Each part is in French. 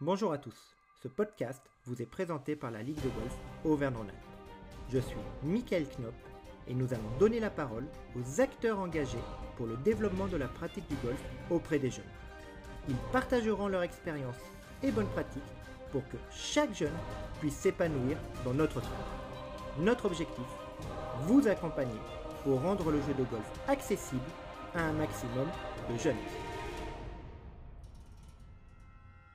Bonjour à tous. Ce podcast vous est présenté par la Ligue de golf Auvergne-Rhône-Alpes. Je suis Michael Knopp et nous allons donner la parole aux acteurs engagés pour le développement de la pratique du golf auprès des jeunes. Ils partageront leur expérience et bonnes pratiques pour que chaque jeune puisse s'épanouir dans notre sport. Notre objectif, vous accompagner pour rendre le jeu de golf accessible à un maximum de jeunes.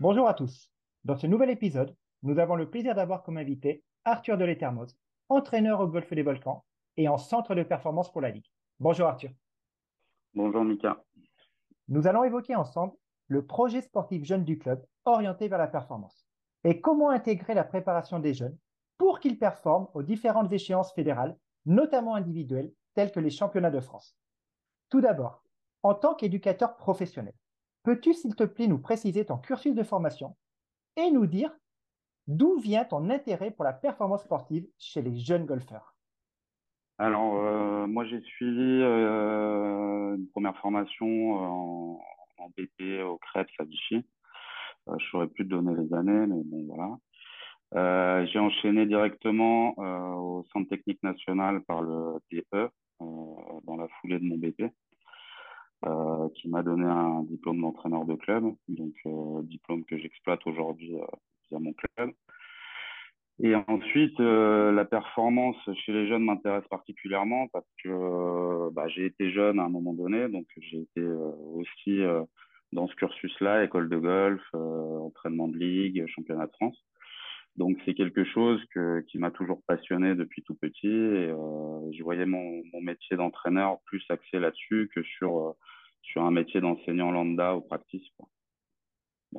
Bonjour à tous. Dans ce nouvel épisode, nous avons le plaisir d'avoir comme invité Arthur Deletermoz, entraîneur au Golfe des Volcans et en centre de performance pour la Ligue. Bonjour Arthur. Bonjour Mika. Nous allons évoquer ensemble le projet sportif jeune du club orienté vers la performance et comment intégrer la préparation des jeunes pour qu'ils performent aux différentes échéances fédérales, notamment individuelles, telles que les championnats de France. Tout d'abord, en tant qu'éducateur professionnel, Peux-tu, s'il te plaît, nous préciser ton cursus de formation et nous dire d'où vient ton intérêt pour la performance sportive chez les jeunes golfeurs? Alors, euh, moi, j'ai suivi euh, une première formation en, BP au CREPS à Vichy. Euh, je ne saurais plus te donner les années, mais bon, voilà. j'ai enchaîné directement au Centre technique national par le DE dans la foulée de mon BP. Euh, qui m'a donné un diplôme d'entraîneur de club, donc euh, diplôme que j'exploite aujourd'hui euh, via mon club. Et ensuite, la performance chez les jeunes m'intéresse particulièrement parce que bah, j'ai été jeune à un moment donné, donc j'ai été aussi dans ce cursus-là, école de golf, entraînement de ligue, championnat de France. Donc c'est quelque chose que, qui m'a toujours passionné depuis tout petit. Et, je voyais mon métier d'entraîneur plus axé là-dessus que sur sur un métier d'enseignant lambda ou practice.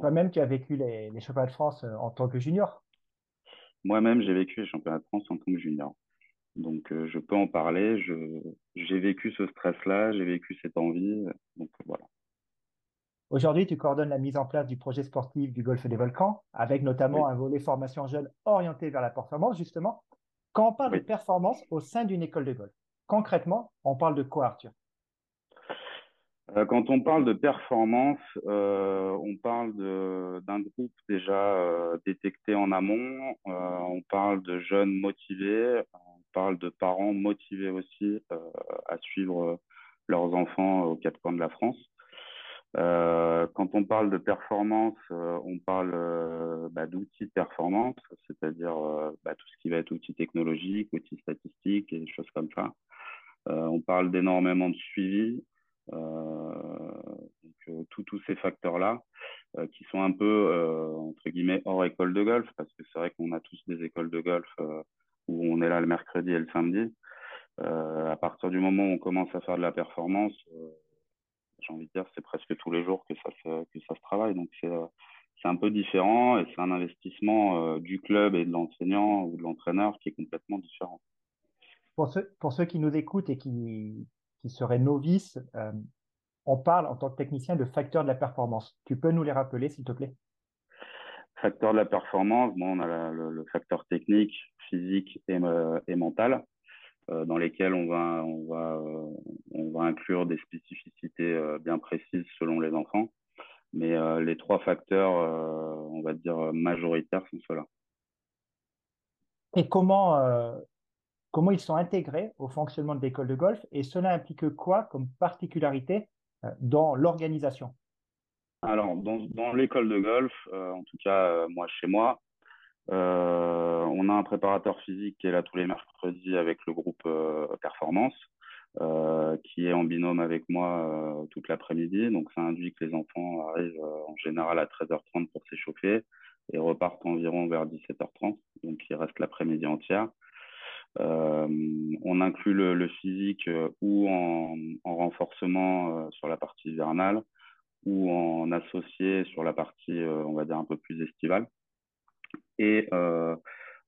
Toi-même, tu as vécu les, les, championnats de France euh, en tant que junior? Moi-même, j'ai vécu les championnats de France en tant que junior. Donc, euh, je peux en parler. J'ai vécu ce stress-là, j'ai vécu cette envie. Donc, voilà. Aujourd'hui, tu coordonnes la mise en place du projet sportif du Golfe des Volcans, avec notamment un volet formation jeune orienté vers la performance, justement. Quand on parle de performance au sein d'une école de golf, concrètement, on parle de quoi, Arthur? euh, quand on parle de performance, euh, on parle d'un groupe déjà euh, détecté en amont, on parle de jeunes motivés, on parle de parents motivés aussi à suivre leurs enfants aux quatre coins de la France. quand on parle de performance, on parle bah, d'outils de performance, c'est-à-dire bah, tout ce qui va être outils technologiques, outils statistiques et des choses comme ça. on parle d'énormément de suivi, euh, donc, euh, tous ces facteurs-là euh, qui sont un peu, entre guillemets, hors école de golf, parce que c'est vrai qu'on a tous des écoles de golf où on est là le mercredi et le samedi. à partir du moment où on commence à faire de la performance, j'ai envie de dire, c'est presque tous les jours que ça se, travaille. Donc, c'est c'est un peu différent et c'est un investissement du club et de l'enseignant ou de l'entraîneur qui est complètement différent. Pour ceux, pour ceux qui nous écoutent et qui, qui seraient novices, euh, on parle en tant que technicien de facteurs de la performance. Tu peux nous les rappeler, s'il te plaît? Facteurs de la performance, bon, on a le, facteur technique, physique et, euh, et mental, euh, dans lesquels on va, on, va, on va inclure des spécificités bien précises selon les enfants. Mais les trois facteurs, on va dire majoritaires, sont ceux-là. Et comment, comment ils sont intégrés au fonctionnement de l'école de golf et cela implique quoi comme particularité euh, dans l'organisation? Alors, dans, l'école de golf, euh, en tout cas, euh, moi, chez moi, on a un préparateur physique qui est là tous les mercredis avec le groupe Performance, qui est en binôme avec moi toute l'après-midi. Donc, ça induit que les enfants arrivent en général à 13h30 pour s'échauffer et repartent environ vers 17h30. Donc, il reste l'après-midi entière. Euh, on inclut le, physique euh, ou en, renforcement euh, sur la partie hivernale ou en associé sur la partie, on va dire, un peu plus estivale. Et euh,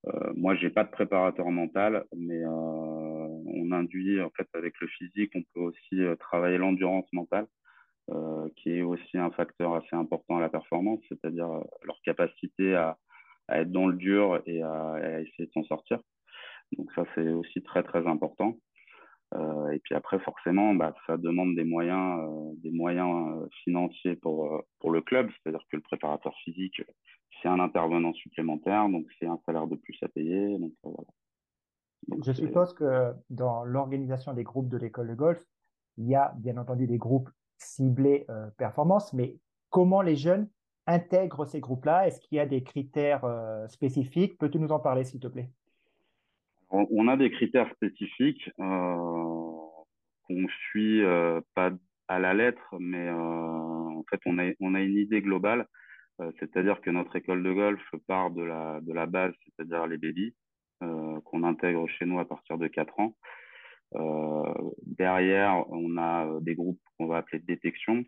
euh, moi, pas de préparateur mental, mais on induit en fait avec le physique, on peut aussi travailler l'endurance mentale, qui est aussi un facteur assez important à la performance, c'est-à-dire leur capacité à, être dans le dur et à essayer de s'en sortir. Donc ça, c'est aussi très, très important. Euh, et puis après, forcément, bah, ça demande des moyens, euh, des moyens euh, financiers pour, pour le club. C'est-à-dire que le préparateur physique, c'est un intervenant supplémentaire, donc c'est un salaire de plus à payer. Donc, Je suppose que dans l'organisation des groupes de l'école de golf, il y a bien entendu des groupes ciblés performance, mais comment les jeunes intègrent ces groupes-là? Est-ce qu'il y a des critères spécifiques? Peux-tu nous en parler, s'il te plaît? On, a des critères spécifiques qu'on suit pas à la lettre, mais en fait, on a, une idée globale euh, c'est-à-dire que notre école de golf part de la, de la base, c'est-à-dire les euh, qu'on intègre chez nous à partir de 4 ans. Euh, derrière, on a des groupes qu'on va appeler de détection,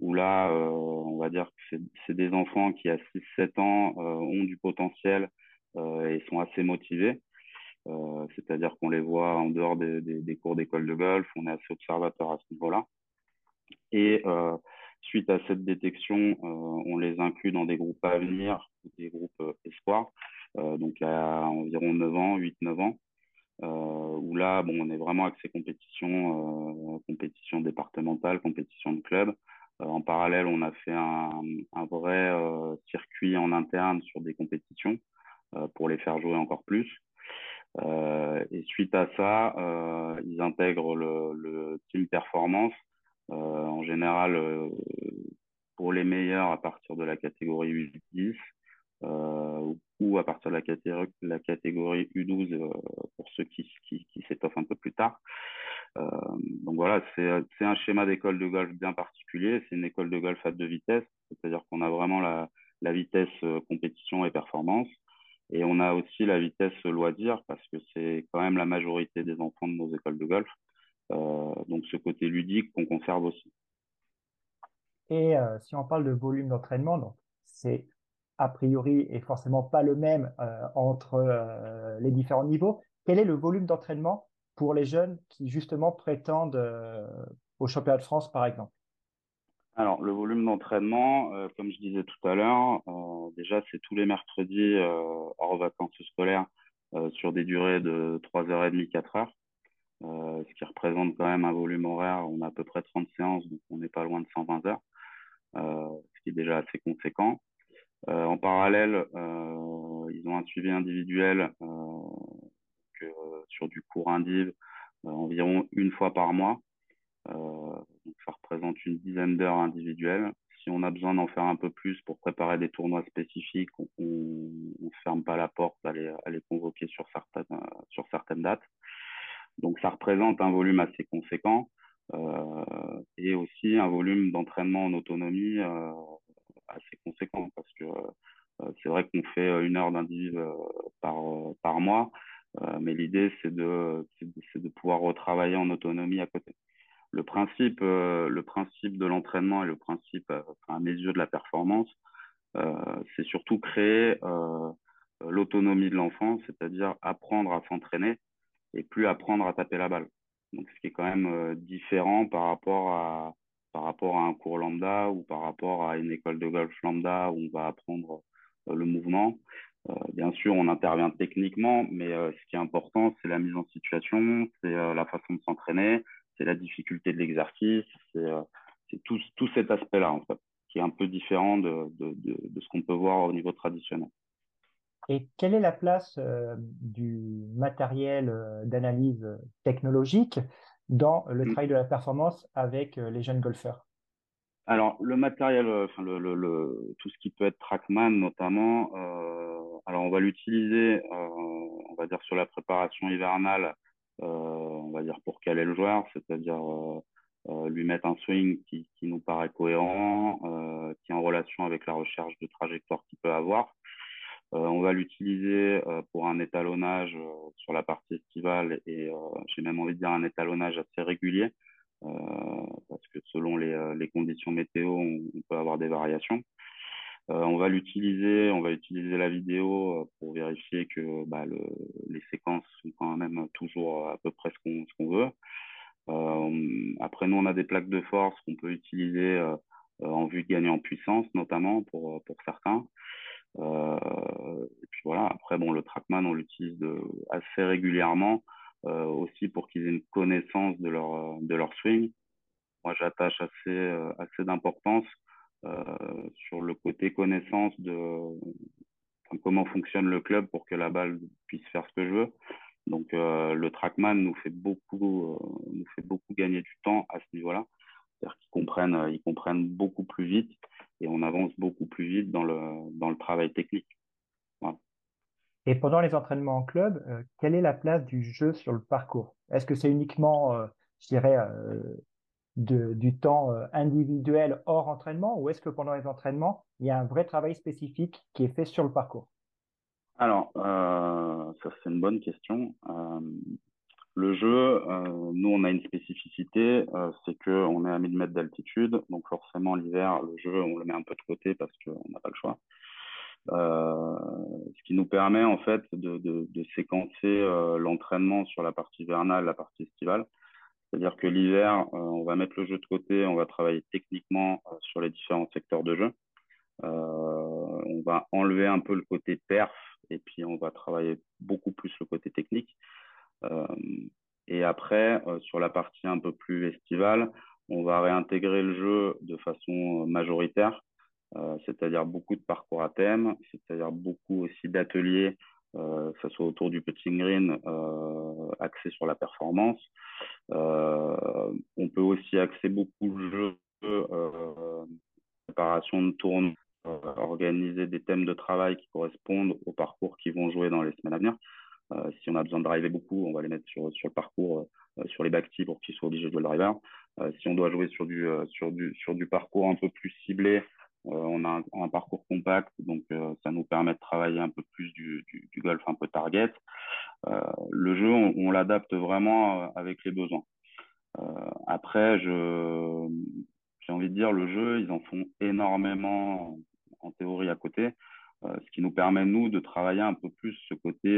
où là, on va dire que c'est des enfants qui, à 6-7 ans, ont du potentiel et sont assez motivés. C'est-à-dire qu'on les voit en dehors des, cours d'école de golf, on est assez observateur à ce niveau-là. Et Suite à cette détection, euh, on les inclut dans des groupes à venir, des groupes euh, espoirs, euh, donc à environ 9 ans, 8-9 ans. où là, bon, on est vraiment axé compétition, compétition départementale, compétition de club. en parallèle, on a fait un vrai circuit en interne sur des compétitions pour les faire jouer encore plus. Et suite à ça, ils intègrent le, team performance euh, en général, euh, pour les meilleurs, à partir de la catégorie U10 euh, ou à partir de la catégorie, la catégorie U12 pour ceux qui, s'étoffent un peu plus tard. donc voilà, c'est un schéma d'école de golf bien particulier. C'est une école de golf à deux vitesses, c'est-à-dire qu'on a vraiment la vitesse compétition et performance. Et on a aussi la vitesse loisir parce que c'est quand même la majorité des enfants de nos écoles de golf. Euh, donc ce côté ludique qu'on conserve aussi. Et euh, si on parle de volume d'entraînement, c'est a priori et forcément pas le même euh, entre les différents niveaux. Quel est le volume d'entraînement pour les jeunes qui justement prétendent au championnat de France, par exemple? Alors, le volume d'entraînement, comme je disais tout à l'heure, déjà, c'est tous les mercredis hors vacances scolaires sur des durées de 3h30, 4h. Euh, ce qui représente quand même un volume horaire. On a à peu près 30 séances, donc on n'est pas loin de 120 heures, euh, ce qui est déjà assez conséquent. Euh, en parallèle, ils ont un suivi individuel sur du cours indiv environ une fois par mois. Donc ça représente une dizaine d'heures individuelles. Si on a besoin d'en faire un peu plus pour préparer des tournois spécifiques, on ne ferme pas la porte à les, convoquer sur certaines, dates. Donc ça représente un volume assez conséquent euh, et aussi un volume d'entraînement en autonomie euh, assez conséquent parce que euh, c'est vrai qu'on fait une heure d'indiv par, mois, mais l'idée c'est de pouvoir retravailler en autonomie à côté. Le principe, le principe de l'entraînement et le principe, à mes yeux, de la performance, c'est surtout créer l'autonomie de l'enfant, c'est-à-dire apprendre à s'entraîner et plus apprendre à taper la balle. Donc, ce qui est quand même euh, différent par rapport à par rapport à un cours lambda ou par rapport à une école de golf lambda où on va apprendre euh, le mouvement. Euh, bien sûr, on intervient techniquement, mais ce qui est important, c'est la mise en situation, c'est la façon de s'entraîner, c'est la difficulté de l'exercice, c'est tout, tout cet aspect-là, en fait, qui est un peu différent de, de, de, de ce qu'on peut voir au niveau traditionnel. Et quelle est la place euh, du matériel euh, d'analyse technologique dans le mm. travail de la performance avec euh, les jeunes golfeurs? Alors, le matériel, enfin, le, le, tout ce qui peut être Trackman notamment, alors on va l'utiliser, on va dire, sur la préparation hivernale, on va dire pour caler le joueur, c'est-à-dire lui mettre un swing qui, nous paraît cohérent, qui est en relation avec la recherche de trajectoire qu'il peut avoir. Euh, on va l'utiliser euh, pour un étalonnage euh, sur la partie estivale et j'ai même envie de dire un étalonnage assez régulier parce que selon les conditions météo, on, peut avoir des variations. On va l'utiliser, on va utiliser la vidéo pour vérifier que bah, le, les séquences sont quand même toujours à peu près ce qu'on veut. Euh, après, nous, on a des plaques de force qu'on peut utiliser en vue de gagner en puissance, notamment pour, certains. Euh, puis voilà, après, bon, le Trackman, on l'utilise assez régulièrement euh, aussi pour qu'ils aient une connaissance de leur, swing. Moi, j'attache euh, assez d'importance sur le côté connaissance de, comment fonctionne le club pour que la balle puisse faire ce que je veux. Donc le trackman nous fait beaucoup nous fait beaucoup gagner du temps à ce niveau-là. C'est-à-dire qu'ils comprennent ils comprennent beaucoup plus vite et on avance beaucoup plus vite dans le dans le travail technique. Et pendant les entraînements en club, quelle est la place du jeu sur le parcours? Est-ce que c'est uniquement, je dirais, du temps euh, individuel hors entraînement ou est-ce que pendant les entraînements, il y a un vrai travail spécifique qui est fait sur le parcours? Alors, euh, ça c'est une bonne question. Euh, le jeu, nous on a une spécificité, c'est qu'on est à 1000 mètres d'altitude, donc forcément l'hiver, le jeu, on le met un peu de côté parce qu'on n'a pas le choix. ce qui nous permet en fait de, de séquencer l'entraînement sur la partie hivernale, la partie estivale. C'est-à-dire que l'hiver, euh, on va mettre le jeu de côté, on va travailler techniquement euh, sur les différents secteurs de jeu. Euh, on va enlever un peu le côté perf et puis on va travailler beaucoup plus le côté technique. et après, sur la partie un peu plus estivale, on va réintégrer le jeu de façon majoritaire, c'est-à-dire beaucoup de parcours à thème, c'est-à-dire beaucoup aussi d'ateliers que ce soit autour du putting green, axé sur la performance. Euh, on peut aussi axer beaucoup le jeu, préparation de tournois, organiser des thèmes de travail qui correspondent aux parcours qui vont jouer dans les semaines à venir. si on a besoin de driver beaucoup, on va les mettre sur, le parcours, sur les backtees pour qu'ils soient obligés de jouer le driver. si on doit jouer sur du, parcours un peu plus ciblé, euh, on a un, parcours compact, donc euh, ça nous permet de travailler un peu plus du, golf un peu target. Euh, le jeu, on, l'adapte vraiment avec les besoins. après, je, j'ai envie de dire, le jeu, ils en font énormément en théorie à côté, ce qui nous permet, nous, de travailler un peu plus ce côté,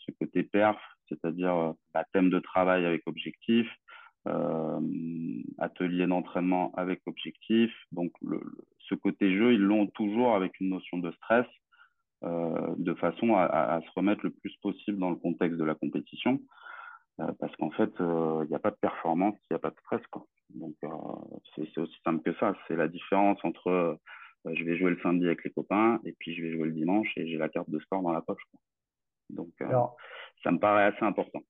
ce côté perf, c'est-à-dire la thème de travail avec objectif, atelier d'entraînement avec objectif. Donc, le, ce côté jeu, ils l'ont toujours avec une notion de stress, euh, de façon à, se remettre le plus possible dans le contexte de la compétition. Euh, parce qu'en fait, euh, il n'y a pas de performance, il n'y a pas de stress. Quoi. Donc, c'est aussi simple que ça. C'est la différence entre je vais jouer le samedi avec les copains et puis je vais jouer le dimanche et j'ai la carte de sport dans la poche. Donc, ça me paraît assez important.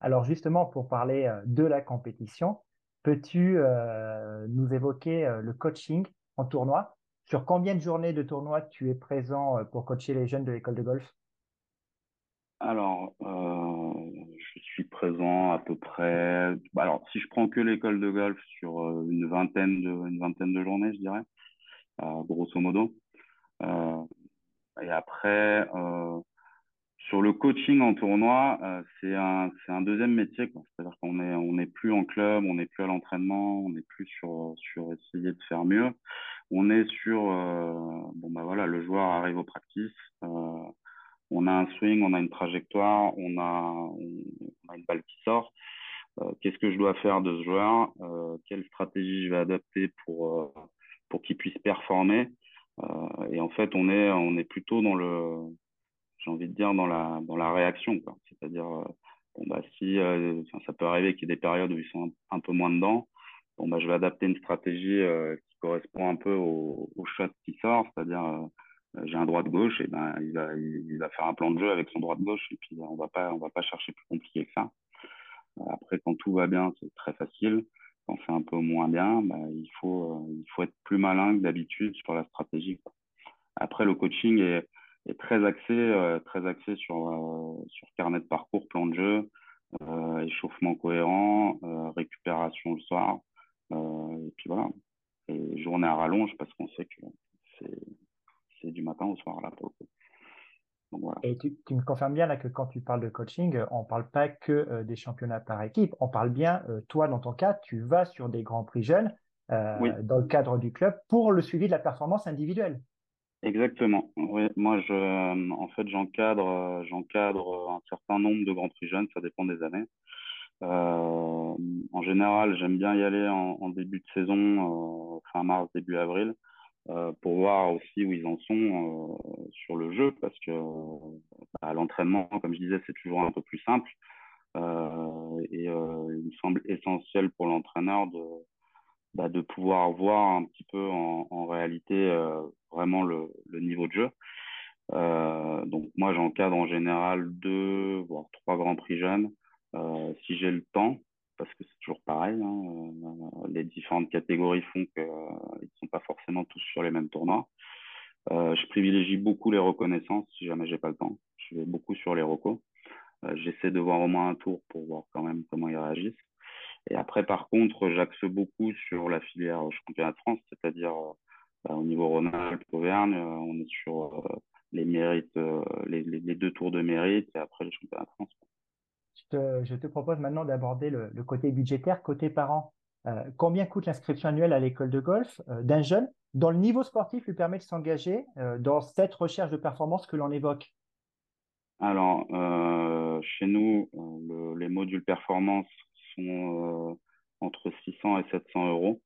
Alors, justement, pour parler de la compétition, peux-tu nous évoquer le coaching en tournoi. Sur combien de journées de tournoi tu es présent euh, pour coacher les jeunes de l'école de golf? Alors, euh, je suis présent à peu près. Bah, alors, si je prends que l'école de golf sur euh, une vingtaine de, une vingtaine de journées, je dirais, grosso modo. et après, sur le coaching en tournoi, euh, c'est un, un, deuxième métier. C'est-à-dire qu'on n'est on est plus en club, on n'est plus à l'entraînement, on n'est plus sur, sur essayer de faire mieux. On est sur, euh, bon bah voilà, le joueur arrive au practice, euh, on a un swing, on a une trajectoire, on a, on, a une balle qui sort. Qu'est-ce que je dois faire de ce joueur? Quelle stratégie je vais adapter pour, pour qu'il puisse performer? Et en fait, on est, on est plutôt dans le j'ai envie de dire, dans la, dans la réaction. C'est-à-dire, euh, bon, bah, si euh, ça peut arriver qu'il y ait des périodes où ils sont un, peu moins dedans, bon, bah, je vais adapter une stratégie euh, qui correspond un peu au, au shot qui sort, c'est-à-dire j'ai un droit de gauche, et ben il va, il, va faire un plan de jeu avec son droit de gauche, et puis on va pas, on va pas chercher plus compliqué que ça. Après, quand tout va bien, c'est très facile. Quand c'est un peu moins bien, bah, il faut, il faut être plus malin que d'habitude sur la stratégie. Après, le coaching est, est très axé, euh, très axé sur, euh, sur carnet de parcours, plan de jeu, euh, échauffement cohérent, récupération le soir. et puis voilà. Et journée à rallonge parce qu'on sait que c'est du matin au soir là pour voilà. Et tu, me confirmes bien là que quand tu parles de coaching, on ne parle pas que des championnats par équipe, on parle bien, toi dans ton cas, tu vas sur des grands prix jeunes dans le cadre du club pour le suivi de la performance individuelle. Exactement. Oui, moi, je, euh, en fait, j'encadre, euh, j'encadre un certain nombre de grands prix jeunes, ça dépend des années. Euh, en général, j'aime bien y aller en, début de saison, fin mars, début avril, pour voir aussi où ils en sont sur le jeu, parce que à bah, l'entraînement, comme je disais, c'est toujours un peu plus simple. et il me semble essentiel pour l'entraîneur de, bah, de pouvoir voir un petit peu en, réalité euh, vraiment le, niveau de jeu. donc moi, j'encadre en général deux, voire trois grands prix jeunes, si j'ai le temps, parce que c'est toujours pareil. Hein, les différentes catégories font qu'ils ne sont pas forcément tous sur les mêmes tournois. je privilégie beaucoup les reconnaissances si jamais j'ai pas le temps. Je vais beaucoup sur les recos. J'essaie de voir au moins un tour pour voir quand même comment ils réagissent. Et après, par contre, j'axe beaucoup sur la filière championnat de France, c'est-à-dire bah, au niveau Rhône-Alpes-Auvergne, on est sur les mérites, les, les, deux tours de mérite et après le championnat de France. Je te, propose maintenant d'aborder le, côté budgétaire, côté parents. Euh, combien coûte l'inscription annuelle à l'école de golf euh, d'un jeune dont le niveau sportif lui permet de s'engager euh, dans cette recherche de performance que l'on évoque? Alors, chez nous, les modules performance sont entre 600 et 700 euros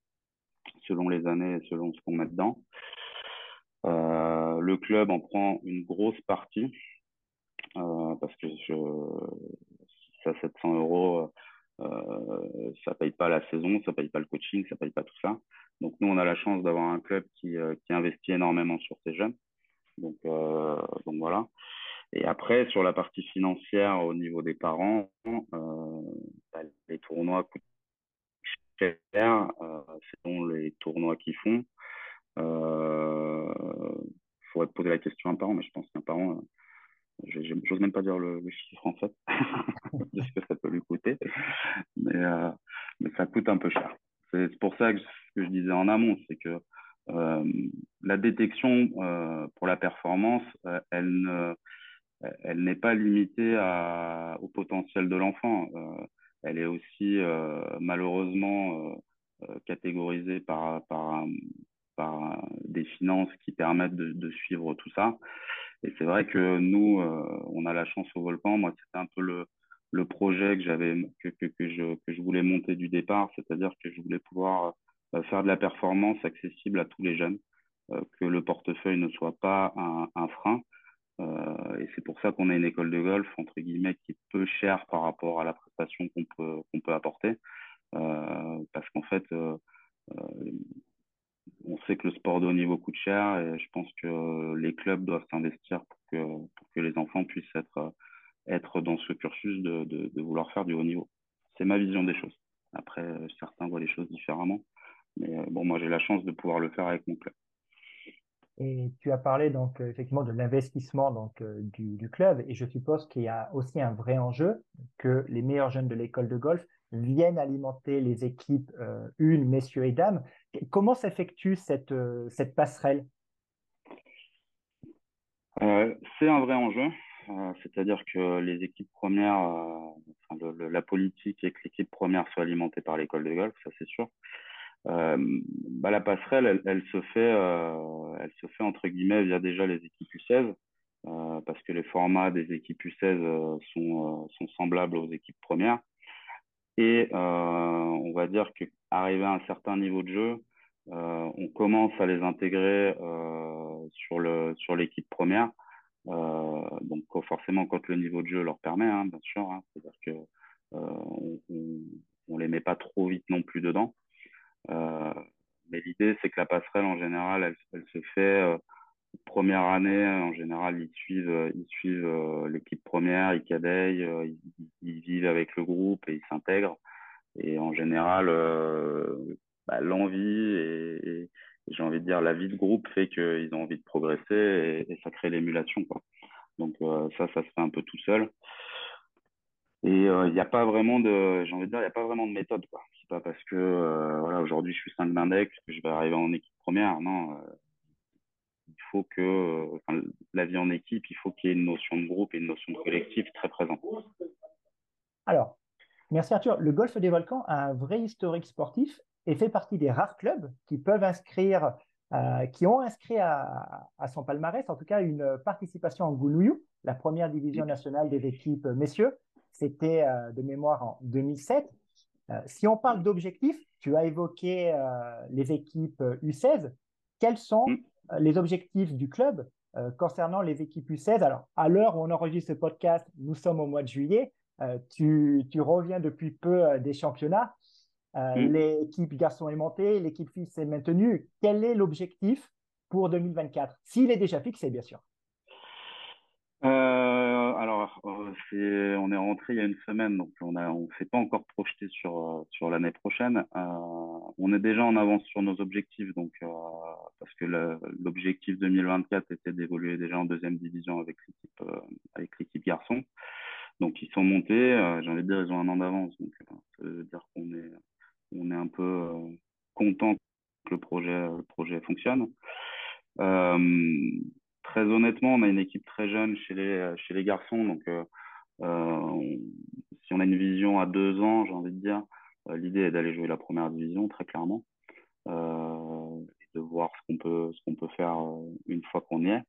selon les années et selon ce qu'on met dedans. le club en prend une grosse partie parce que je, à 700 euros, euh, ça paye pas la saison, ça paye pas le coaching, ça paye pas tout ça. Donc nous, on a la chance d'avoir un club qui, euh, qui, investit énormément sur ces jeunes. Euh, donc voilà. Et après, sur la partie financière au niveau des parents, bah, les tournois coûtent cher selon les tournois qu'ils font. Il faudrait poser la question à un parent, mais je pense qu'un parent j'ose même pas dire le, chiffre en de ce que ça peut lui coûter, mais, euh, mais ça coûte un peu cher. C'est pour ça que ce que je disais en amont, c'est que euh, la détection euh, pour la performance, elle ne, elle n'est pas limitée à, au potentiel de l'enfant. elle est aussi malheureusement catégorisée par, par, par des finances qui permettent de, de suivre tout ça. Et c'est vrai que nous, euh, on a la chance au volcan. Moi, c'était un peu le, le projet que j'avais que, que, que, je, que je voulais monter du départ, c'est-à-dire que je voulais pouvoir euh, faire de la performance accessible à tous les jeunes, euh, que le portefeuille ne soit pas un, un frein. Et c'est pour ça qu'on a une école de golf entre guillemets qui est peu chère par rapport à la prestation qu'on peut qu'on peut apporter, parce qu'en fait on sait que le sport de haut niveau coûte cher et je pense que les clubs doivent s'investir pour que, pour que les enfants puissent être, être dans ce cursus de, de, vouloir faire du haut niveau. C'est ma vision des choses. Après, certains voient les choses différemment. Mais euh, bon, moi, j'ai la chance de pouvoir le faire avec mon club. Et tu as parlé donc effectivement de l'investissement donc euh, du, club et je suppose qu'il y a aussi un vrai enjeu que les meilleurs jeunes de l'école de golf viennent alimenter les équipes euh, une, messieurs et dames. Comment s'effectue cette, euh, cette passerelle? Euh, C'est un vrai enjeu. C'est-à-dire que les équipes premières, la politique est que l'équipe première soit alimentée par l'école de golf, ça c'est sûr. Bah, la passerelle, elle, se fait, elle se fait entre guillemets via déjà les équipes U16, parce que les formats des équipes U16 sont, sont semblables aux équipes premières. Et euh, on va dire qu'arrivé à un certain niveau de jeu, euh, on commence à les intégrer euh, sur le sur l'équipe première. donc forcément quand le niveau de jeu leur permet, hein, bien sûr. Hein, C'est-à-dire que on, on, les met pas trop vite non plus dedans. Mais l'idée c'est que la passerelle en général, elle, elle se fait première année, en général, ils suivent, ils suivent euh, l'équipe première, ils cadèillent, euh, ils, vivent avec le groupe et ils s'intègrent. Et en général, euh, bah, l'envie et, j'ai envie de dire la vie de groupe fait qu'ils ont envie de progresser et, ça crée l'émulation. Donc ça, ça se fait un peu tout seul. Et il n'y a pas vraiment de, j'ai envie de dire, il n'y a pas vraiment de méthode. Quoi. Pas parce que voilà, aujourd'hui je suis 5 d'index que je vais arriver en équipe première. Non, il faut que, la vie en équipe, il faut qu'il y ait une notion de groupe et une notion de collectif très présente. Alors, merci Arthur. Le Golfe des Volcans a un vrai historique sportif et fait partie des rares clubs qui peuvent inscrire, euh, qui ont inscrit à, son palmarès, en tout cas, une participation en Gounouyou, la première division nationale des équipes messieurs. C'était euh, de mémoire en 2007. Euh, si on parle d'objectifs, tu as évoqué les équipes U16. Quels sont mm les objectifs du club euh, concernant les équipes U16. Alors, à l'heure où on enregistre ce podcast, nous sommes au mois de juillet. Euh, tu, reviens depuis peu euh, des championnats. L'équipe garçon est montée, l'équipe fille s'est maintenue. Quel est l'objectif pour 2024 S'il est déjà fixé, bien sûr. Euh, alors, euh, on est rentré il y a une semaine, donc on a, on s'est pas encore projeté sur euh, sur l'année prochaine. on est déjà en avance sur nos objectifs, donc parce que l'objectif 2024 était d'évoluer déjà en deuxième division avec l'équipe avec l'équipe garçon. Donc ils sont montés. J'ai envie de dire ils ont un an d'avance, donc ça veut dire qu'on est on est un peu content que le projet le projet fonctionne. Très honnêtement, on a une équipe très jeune chez les, chez les garçons. Donc, euh, euh, si on a une vision à deux ans, j'ai envie de dire, euh, l'idée est d'aller jouer la première division, très clairement. et de voir ce qu'on peut, peut faire une fois qu'on y est.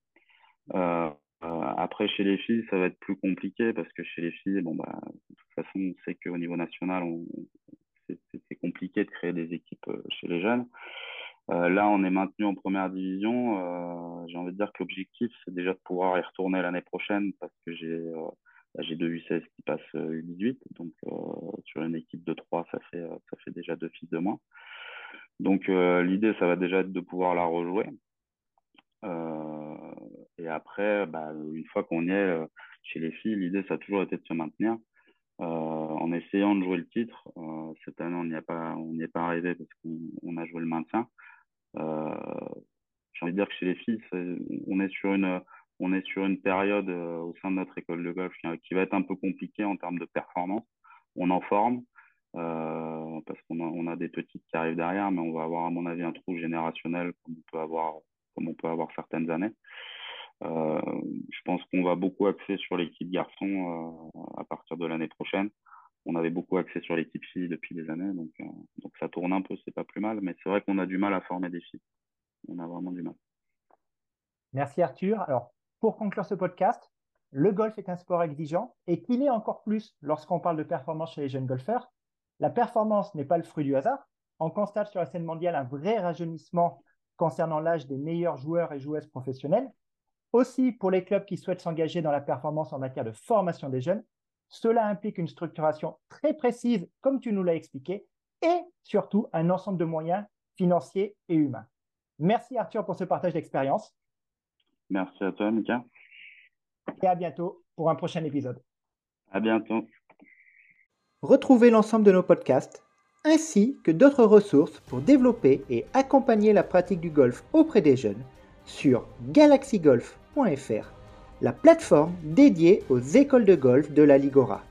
après, chez les filles, ça va être plus compliqué parce que chez les filles, bon, bah, de toute façon, on sait qu'au niveau national, c'est compliqué de créer des équipes chez les jeunes. Euh, là, on est maintenu en première division. Euh, j'ai envie de dire que l'objectif, c'est déjà de pouvoir y retourner l'année prochaine parce que j'ai euh, deux U16 qui passent U18. Donc, sur une équipe de trois, ça fait, déjà deux filles de moins. Donc, l'idée, ça va déjà être de pouvoir la rejouer. et après, bah, une fois qu'on y est chez les filles, l'idée, ça a toujours été de se maintenir. en essayant de jouer le titre. cette année, on n'y est pas arrivé parce qu'on a joué le maintien. Envie de dire que chez les filles, on est sur une, période euh, au sein de notre école de golf qui, va être un peu compliquée en termes de performance. On en forme euh, parce qu'on a, des petites qui arrivent derrière, mais on va avoir à mon avis un trou générationnel comme on peut avoir, certaines années. Euh, je pense qu'on va beaucoup axer sur l'équipe garçon à partir de l'année prochaine on avait beaucoup axé sur l'équipe filles depuis des années, donc, donc ça tourne un peu, c'est pas plus mal, mais c'est vrai qu'on a du mal à former des filles. On a vraiment du mal. Merci Arthur. Alors, pour conclure ce podcast, le golf est un sport exigeant et qu'il est encore plus lorsqu'on parle de performance chez les jeunes golfeurs. La performance n'est pas le fruit du hasard. On constate sur la scène mondiale un vrai rajeunissement concernant l'âge des meilleurs joueurs et joueuses professionnels. Aussi, pour les clubs qui souhaitent s'engager dans la performance en matière de formation des jeunes, cela implique une structuration très précise, comme tu nous l'as expliqué, et surtout un ensemble de moyens financiers et humains. Merci Arthur pour ce partage d'expérience. Merci à toi, Mika. Et à bientôt pour un prochain épisode. À bientôt. Retrouvez l'ensemble de nos podcasts ainsi que d'autres ressources pour développer et accompagner la pratique du golf auprès des jeunes sur galaxygolf.fr la plateforme dédiée aux écoles de golf de la Ligora.